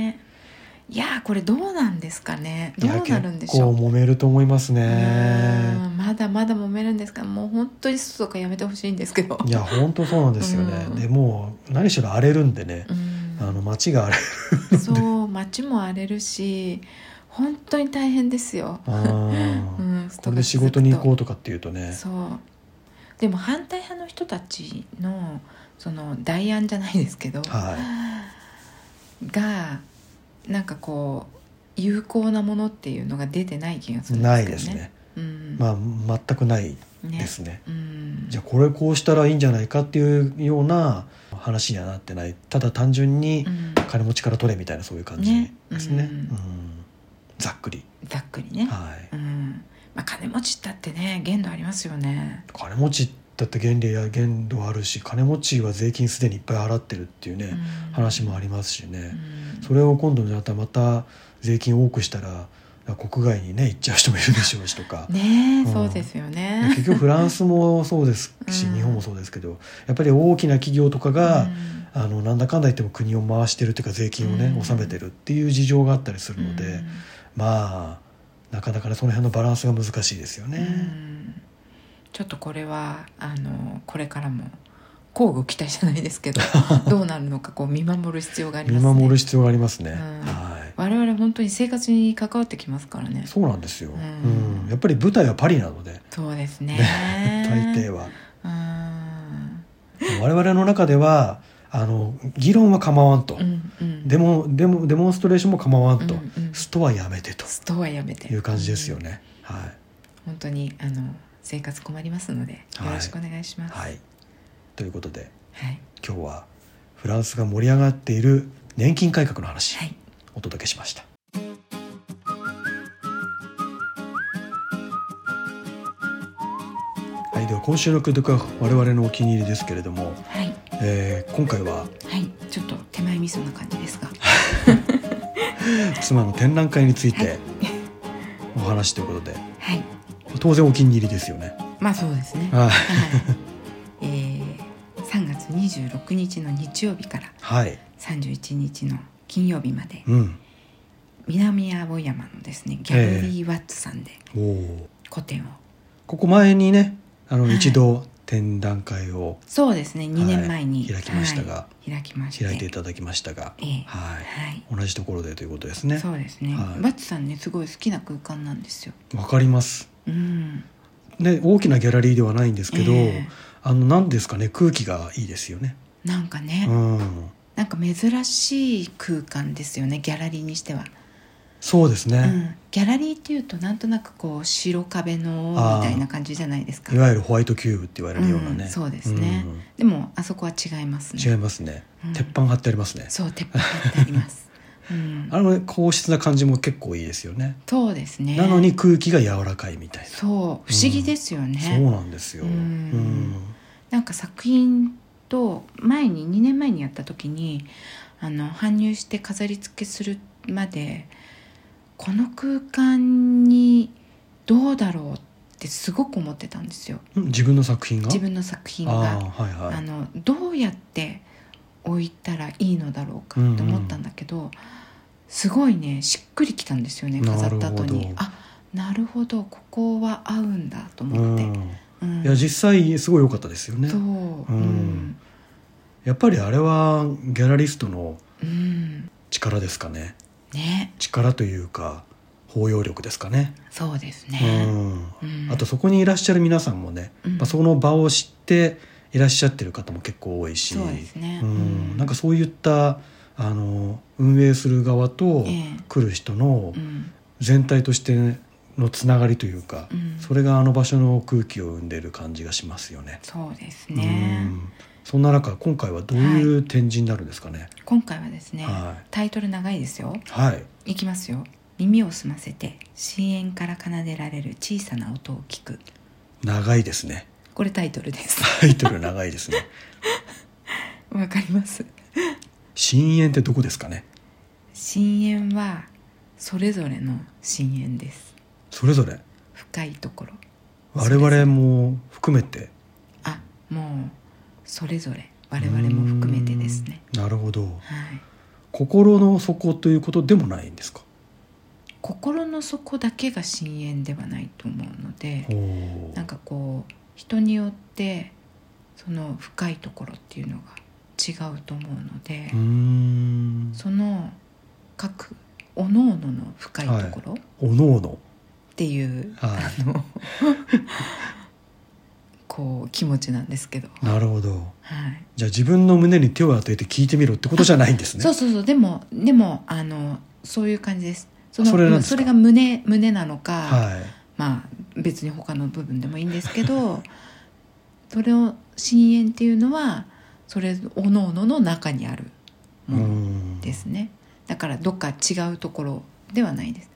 いやーこれどうなんですかね。どうなるんでしょう。結構揉めると思いますね。うんまだまだ揉めるんですか。もう本当に外とかやめてほしいんですけど。いや本当そうなんですよね、うん。でもう何しろ荒れるんでね。う、ん。あの街が荒れるそう街も荒れるし本当に大変ですよ、あうーん、これで仕事に行こううとかっていうとね。そう。でも反対派の人たちのその代案じゃないですけど、はがなんかこう有効なものっていうのが出てない気がするんないですけどね。ですね。うん。まあ全くないね。ですね。うん。じゃあこれこうしたらいいんじゃないかっていうような話にはなってない。ただ単純にうん。金持ちから取れみたいなそういう感じね。ですね。うん。うん。ざっくり。ざっくりね、はい。うん。まあ、金持ちだってね限度ありますよね。金持ちだって原理や限度あるし金持ちは税金すでにいっぱい払ってるっていうね、うん。話もありますしね、うん。それを今度またまた税金多くしたら国外にね行っちゃう人もいるでしょうしとか、ねえ、うん。そうですよね。結局フランスもそうですし、うん。日本もそうですけどやっぱり大きな企業とかが、うん。あのなんだかんだ言っても国を回してるっていうか税金をね、うん。納めてるっていう事情があったりするので、うん。まあなかなかねその辺のバランスが難しいですよね。うんちょっとこれはあのこれからも交互期待じゃないですけど [LAUGHS] どうなるのかこう見守る必要がありますね。見守る必要がありますね。うん。はい。我々本当に生活に関わってきますからね。そうなんですよ、ううん。んやっぱり舞台はパリなので、そうですね。大抵は。うん。我々の中ではあの議論は構わんと、うんうん。デモデモデモンストレーションも構わんと、うんうん。ストはやめてと。ストはやめて。いう感じですよね。はい。本当にあの生活困りますのでよはい。ろしくお願いします。はい、ということではい。今日はフランスが盛り上がっている年金改革の話、はい。お届けしました。はい、では今週の「クドカ我々のお気に入り」ですけれども、はい。えー今回ははい。ちょっと手前味噌な感じですが [LAUGHS] 妻の展覧会についてはい。お話ということで、はい当然お気に入りですよね。まあそうですね。はい。はい、えー、3月26日の日曜日からはい。31日の金曜日までうん。南青山のですねギャラリーワッツさんでおお個展を、ここ前にねあのはい。一度展覧会をそうですね2年前に、開きましたが。はい。開きまして。開いていただきましたが、ええ。はい。はい。同じところでということですね。そうですね、はい。ワッツさんねすごい好きな空間なんですよ。わかります。うんね大きなギャラリーではないんですけど、ええ。あの何ですかね空気がいいですよね。なんかね、うん。なんか珍しい空間ですよねギャラリーにしては、そうですね、うん、ギャラリーっていうとなんとなくこう白壁のみたいな感じじゃないですか。いわゆるホワイトキューブって言われるようなね、うん。そうですね。うん。でもあそこは違いますね。違いますね、うん。鉄板貼ってありますね。そう鉄板貼ってあります、うん、あのね硬質な感じも結構いいですよね。そうですね。なのに空気が柔らかいみたいな、そう。不思議ですよね、そうなんですよ、うん。うん。なんか作品と前に2年前にやった時にあの搬入して飾り付けするまでこの空間にどうだろうってすごく思ってたんですよ。うん。自分の作品が？自分の作品あが。あはいはい。あのどうやって置いたらいいのだろうかと思ったんだけど、すごいねしっくりきたんですよね飾った後に。あなるほどここは合うんだとう思って、ん。うん。いや実際すごい良かったですよね。そう、ん。やっぱりあれはギャラリストのうん。力ですかね。ね。力というか包容力ですかね、そうですうね、ん。うん。あとそこにいらっしゃる皆さんもね、うん。まあ、その場を知っていらっしゃってる方も結構多いし。そうん。うん。なんかそういったあの運営する側とええ。来る人のうん。全体としてのつながりというか、うん。それがあの場所の空気を生んでる感じがしますよね。そうですうねん。そんな中今回はどういう展示になるんですかね？今回はですね、はい。タイトル長いですよ。はい、いきますよ。耳を澄ませて深淵から奏でられる小さな音を聞く。長いですね。これタイトルです。タイトル長いですね。[LAUGHS] わかります。深淵ってどこですかね？深淵はそれぞれの深淵です。それぞれ？深いところ。我々も含めて？あもうそれぞれ。我々も含めてですね。なるほど。はい。心の底ということでもないんですか？心の底だけが深淵ではないと思うのでなんかこう人によってその深いところっていうのが違うと思うのでその各おのおのの深いところっおのおの。ていう、はい。あの [LAUGHS] こう気持ちなんですけど、なるほど。はい、じゃあ自分の胸に手を当てて聞いてみろってことじゃないんですね。そうそうそう。でもでもあのそういう感じです。そのそれそれが胸胸なのか、はいまあ別に他の部分でもいいんですけど [LAUGHS] それを深淵っていうのはそれおのおのの中にあるうものんですね。だからどっか違うところではないです、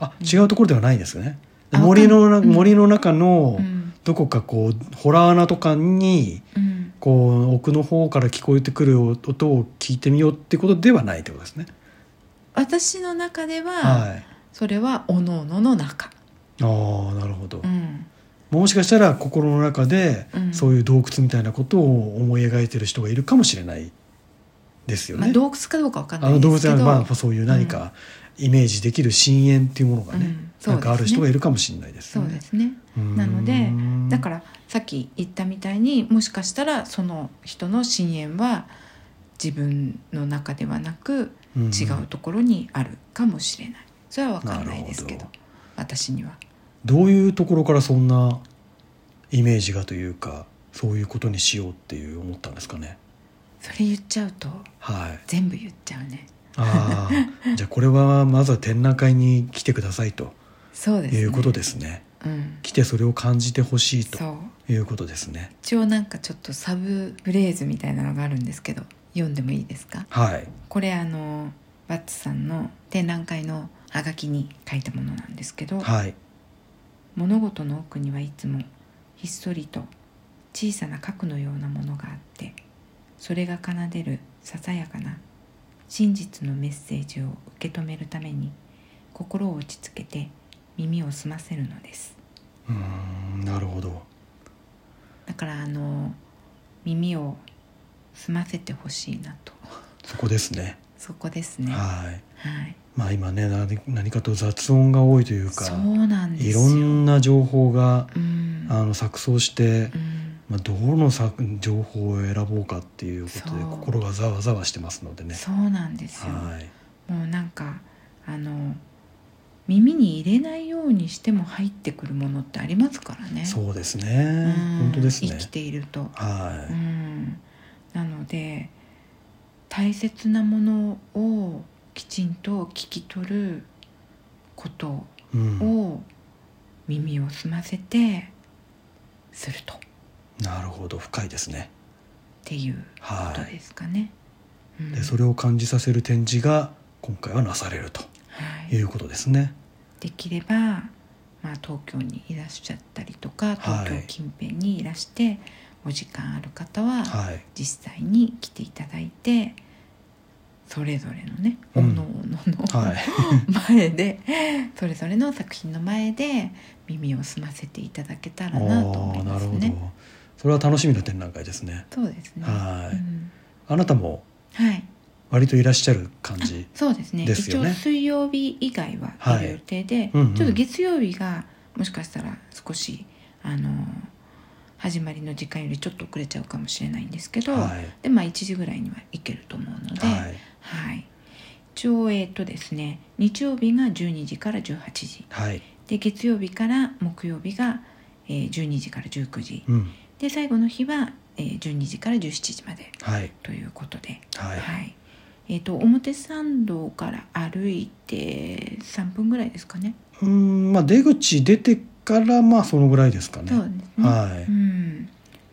あ違うところではないんですね。あ森の森の中のうん。どこかこうホラー穴とかにうん、こう奥の方から聞こえてくる音を聞いてみようってことではないってことですね。私の中では、はい。それはおのおのの中、ああなるほど。うん、もしかしたら心の中でうん。そういう洞窟みたいなことを思い描いてる人がいるかもしれないですよね。まあ、洞窟かどうかわかんないですけど。はまあそういう何かイメージできる深淵っていうものがね、うん。なんかある人がいるかもしれないですよね。そうですね。なのでだからさっき言ったみたいにもしかしたらその人の深淵は自分の中ではなくうん。違うところにあるかもしれない。それは分かんないですけど。なるほ私にはどういうところからそんなイメージがというかそういうことにしようっていう思ったんですかね？それ言っちゃうとはい。全部言っちゃうねああ [LAUGHS] じゃあこれはまずは展覧会に来てくださいとそうですねいうことですね。うん来てそれを感じてほしいということですね。一応なんかちょっとサブフレーズみたいなのがあるんですけど読んでもいいですか？はい。これあのバッツさんの展覧会のハガキに書いたものなんですけど、はい。物事の奥にはいつもひっそりと小さな核のようなものがあってそれが奏でるささやかな真実のメッセージを受け止めるために心を落ち着けて耳を澄ませるのです。うーんなるほど。だからあの耳を済ませてほしいなと。そこですね。そこですね。はい。はいまあ今ね何何かと雑音が多いというかそうなんですよ。いろんな情報がうん。あの錯綜して、うん。まあ、どのさ情報を選ぼうかっていうことで心がざわざわしてますのでね。そうなんですよ、はい。もうなんかあの耳に入れないようにしても入ってくるものってありますからね。そうですね。うん。本当ですね。生きていると、はうん、なので大切なものをきちんと聞き取ることい、うん、を耳を澄ませてすると。っなるほど。深いですね。ていうことはいですかね。うん。でそれを感じさせる展示が今回はなされるとはい。いうことですね。できれば、まあ、東京にいらっしゃったりとか東京近辺にいらして、お時間ある方ははい。実際に来ていただいてそれぞれのねおうん。のおのの、はい。[LAUGHS] 前でそれぞれの作品の前で耳を澄ませていただけたらなと思いあーなるほど。ますね。それは楽しみな展覧会ですね。そうですね。はい。うん。あなたもはい。割といらっしゃる感じそうですね。一応水曜日以外はいる予定で、うんうんちょっと月曜日がもしかしたら少しあの始まりの時間よりちょっと遅れちゃうかもしれないんですけど、はい。でまあ1時ぐらいには行けると思うので、はい。はい。一応えっとですね日曜日が12時から18時。はい。で月曜日から木曜日が、えー12時から19時。うん。で最後の日は、えー12時から17時まで。はい。ということで。はい。えー、と表参道から歩いて3分ぐらいですかね。うーんまあ出口出てからまあそのぐらいですかね。そうですね。はい。うん、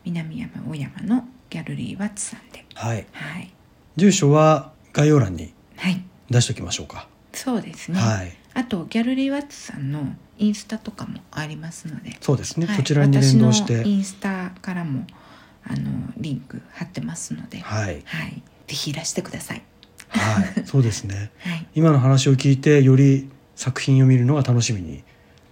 南山小山のギャルリーワッツさんで、はい。はい、住所は概要欄にはい、出しておきましょうか、そうですね。はい。あとギャルリーワッツさんのインスタとかもありますので、そうですね、はい。そちらに連動して。インスタからもあのリンク貼ってますので、はい、はい。ぜひいらしてください。はい。そうですね。[LAUGHS] はい。今の話を聞いてより作品を見るのが楽しみにまあ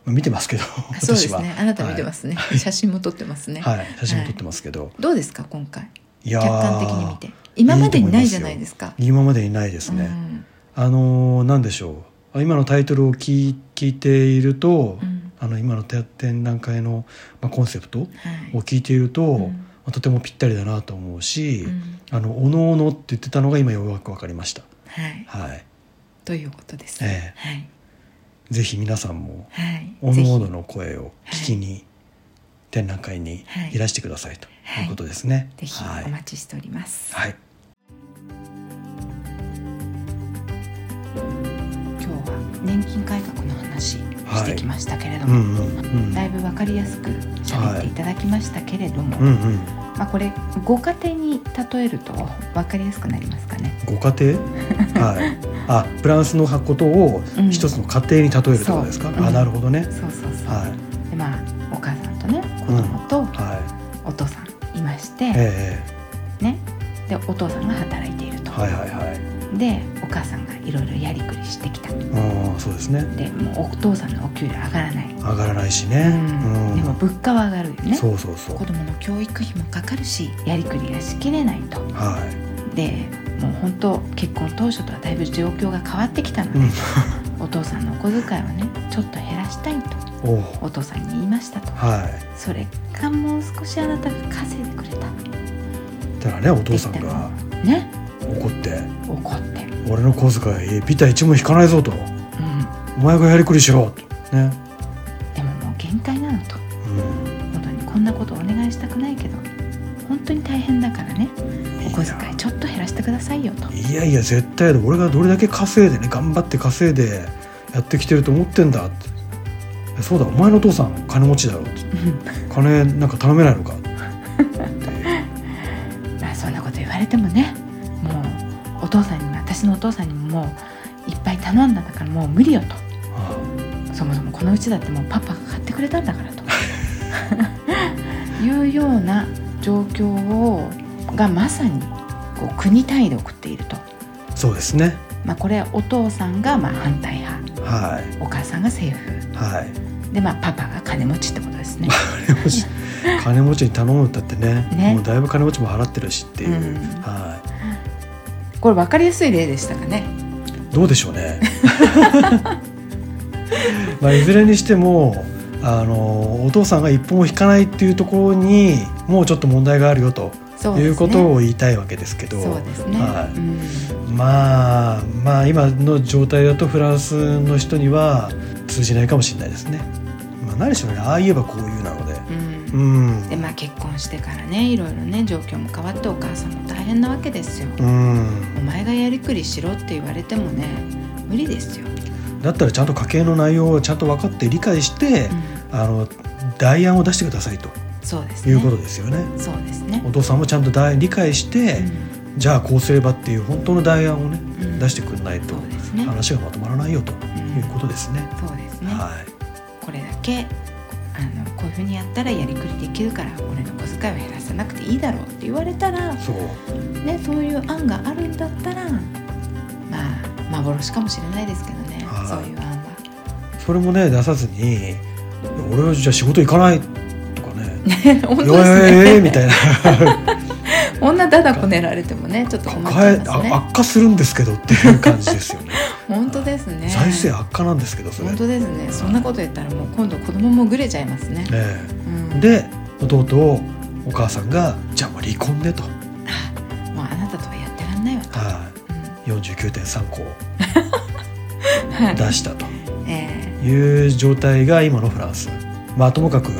見てますけどあそうですね。あなた見てますね。写真も撮ってますね。はい、はい。写真も撮ってますけど、どうですか今回？い、や客ー観的に見て。今までにないじゃないですか。今までにないですね、うん。あのーなんでしょう。あ今のタイトルを聞い聞いていると、うん。あの今の展覧会の、まあ、コンセプトはい。を聞いていると、うん。まあとてもぴったりだなと思うし、うん。あのおのおのって言ってたのが今ようやく分かりました。はい、はい。ということです、え。はいぜひ皆さんもはい。おのおのの声を聞きに、展覧会にい。らしてくださいとい。うことですね、ぜひはい。お待ちしております、はい。今日は年金改革の話してきましたけれども、だいぶわかりやすく喋っていただきましたけれども、うんうんまあこれご家庭に例えるとわかりやすくなりますかね？ご家庭？[LAUGHS] はい。あフランスのことをうん。一つの家庭に例えるってことですか、う。うん。なるほどね。そうそうそう、はい。でまあお母さんとね子供とはお父さんいまして、いえね。でお父さんが働いていると、えはいはいはいでお母さんがいろいろやりくりしてきた。ああそうですね。でもうお父さんのお給料上がらない、上がらないしね、うん。でも物価は上がるよね。そうそうそう。子供の教育費もかかるしやりくりがしきれないと。はでもう本当結婚当初とはだいぶ状況が変わってきたのい、で、うん、[LAUGHS] お父さんのお小遣いをねちょっと減らしたいと。お父さんに言いましたと。はい。それかもう少しあなたが稼いでくれただからねお父さんが。ね怒って。怒って、「俺の小遣いビタ一も引かないぞ」と。うん、「お前がやりくりしろ」と。ね、でももう限界なのと。うん、本当にこんなことお願いしたくないけど。本当に大変だからね。お小遣いちょっと減らしてくださいよと。いやいや絶対だ俺がどれだけ稼いでね頑張って稼いでやってきてると思ってんだって。えそうだお前のお父さん金持ちだろって。金なんか頼めないのか？私のお父さんにももういっぱい頼んだんだからもう無理よと。あそもそもこのうちだってもうパパが買ってくれたんだからと。いうような状況をがまさにこう国単位で送っていると、あそうですね。まあ、これお父さんがまあ反対派。はい。お母さんが政府。はい。でまあパパが金持ちってことですね。[LAUGHS] 金持ち金持ちに頼むったってね。ね。もうだいぶ金持ちも払ってるしっていう、うん。はこれ分かりやすい例でしたかね。いどうでしょうね。[LAUGHS] まあいずれにしてもあのお父さんが一歩も引かないっていうところにもうちょっと問題があるよとね。いうことを言いたいわけですけど。ね、はい。うん。まあまあ今の状態だとフランスの人には通じないかもしれないですね。まあ、何しろねああ言えばこういうなので。うん。うん。でまあ結婚してからねいろいろね状況も変わってお母さんも大変なわけですよ、うん。お前がやりくりしろって言われてもね無理ですよ、だったらちゃんと家計の内容をちゃんと分かって理解して、うん。あの代案を出してくださいと。そうですね。いうことですよね。そうですね。お父さんもちゃんと代理解して、じゃあこうすればっていう本当の代案をねうん。うん出してくれないとそうですね。話がまとまらないよとうん。いうことですね。そうですね、はこれだけあのこういうふうにやったらやりくりできるから俺の小遣いを減らさなくていいだろうって言われたらい。そう。ねそういう案があるんだったらまあ幻かもしれないですけどねはいそういう案は。それもね出さずに「俺はじゃあ仕事行かない」とかね [LAUGHS] 本「当ですねええみたいなこん。なだだこねられてもねちょっと困っちゃいますね。あ悪化するんですけどっていう感じですよね。[LAUGHS] 本当ですね。財政悪化なんですけどそれ、本当ですね。そんなこと言ったらもう今度子供もぐれちゃいますね、え。うん、えで弟をお母さんが「じゃあもう離婚ね」と、あもうあなたとはやってらんないわと、はい、49.3個 [LAUGHS] 出したとえ。いう状態が今のフランス。まあともかく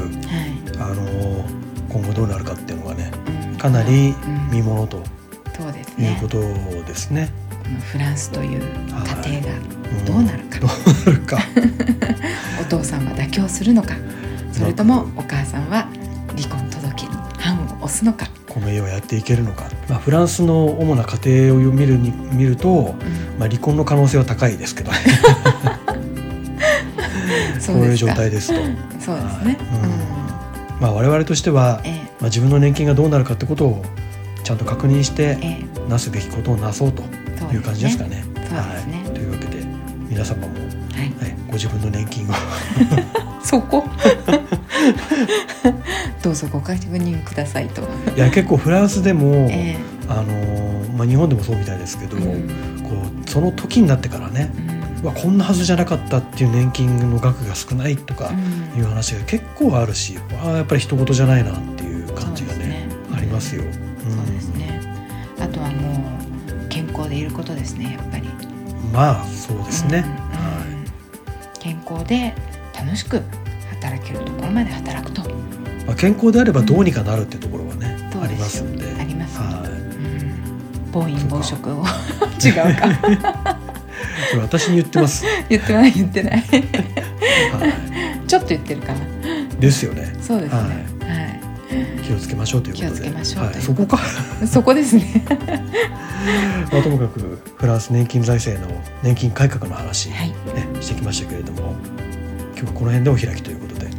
かなりうん。見ものとそうですね。いうことですね。このフランスという家庭がんどうなるか。どうなるか。[LAUGHS] お父さんは妥協するのか。それともお母さんは離婚届に判を押すのか、この家をやっていけるのか、まあ、フランスの主な家庭を見るに見ると、うん。まあ、離婚の可能性は高いですけどね。[LAUGHS] そそういう状態ですと、[LAUGHS] そうですね、まあ、我々としてはうん、えまあ、自分の年金がどうなるかってことをちゃんと確認してええ。なすべきことをなそうとえいう感じですかね。はい、というわけで皆様も、はい。はい、ご自分の年金を [LAUGHS] そこ？[LAUGHS] どうぞご確認くださいと、いや結構フランスでも、えあのーまあ、日本でもそうみたいですけど、えうん。こうその時になってからねうん。うわこんなはずじゃなかったっていう年金の額が少ないとかうん。いう話が結構あるし、ああやっぱり人事じゃないなって感じがねね。ありますよ。そうですね。あとはもう健康でいることですねやっぱり。うんまあそうですね。うん。は健康で楽しく働けるところまで働くと。いまあ、健康であればどうにかなるっていうところはね、そうありですよますんで。ありますねはうん。暴飲暴食を。[LAUGHS] 違うか。い。これ私に言ってます。[LAUGHS] 言ってない言ってない。はちょっと言ってるかな。い。ですよね。そうですね。ははい気をつけましょうということで。気をつけましょうはい、そこか。[LAUGHS] そこですね。[LAUGHS] まあともかくフランス年金財政の年金改革の話、はい。ね、してきましたけれども今日はこの辺でお開きということで。はい、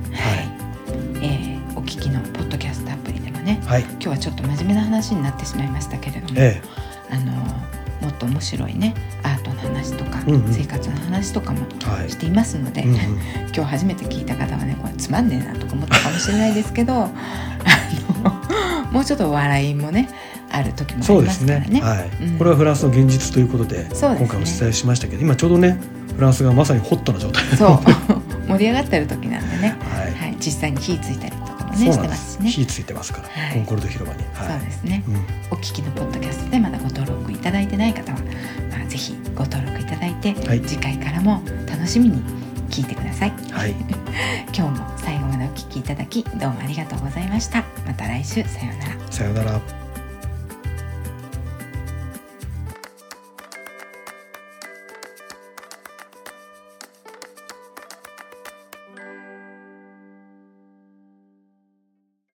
えーお聞きのポッドキャストアプリでもねはい、今日はちょっと真面目な話になってしまいましたけれども、えあのもっと面白いねアートの話とか、うんうん。生活の話とかもえはい。していますので、うんうん。[LAUGHS] 今日初めて聞いた方はねこれつまんねえなとか思ったかもしれないですけどもうちょっと笑いもねある時もありそうですね。はい。うん。これはフランスの現実ということでね。今回お伝えしましたけど今ちょうどねフランスがまさにホットな状態。そう。[LAUGHS] 盛り上がってる時なんでね、はい、はい、実際に火ついたりとかもねしてますすしね。火ついてますから、はい。コンコルド広場に。そうはいですね。うん。お聞きのポッドキャストでまだご登録いただいてない方は、まあ、ぜひご登録いただいて、はい。次回からも楽しみに聞いてください。はい [LAUGHS] 今日も最後までお聞きいただきどうもありがとうございました。また来週さようなら。さようなら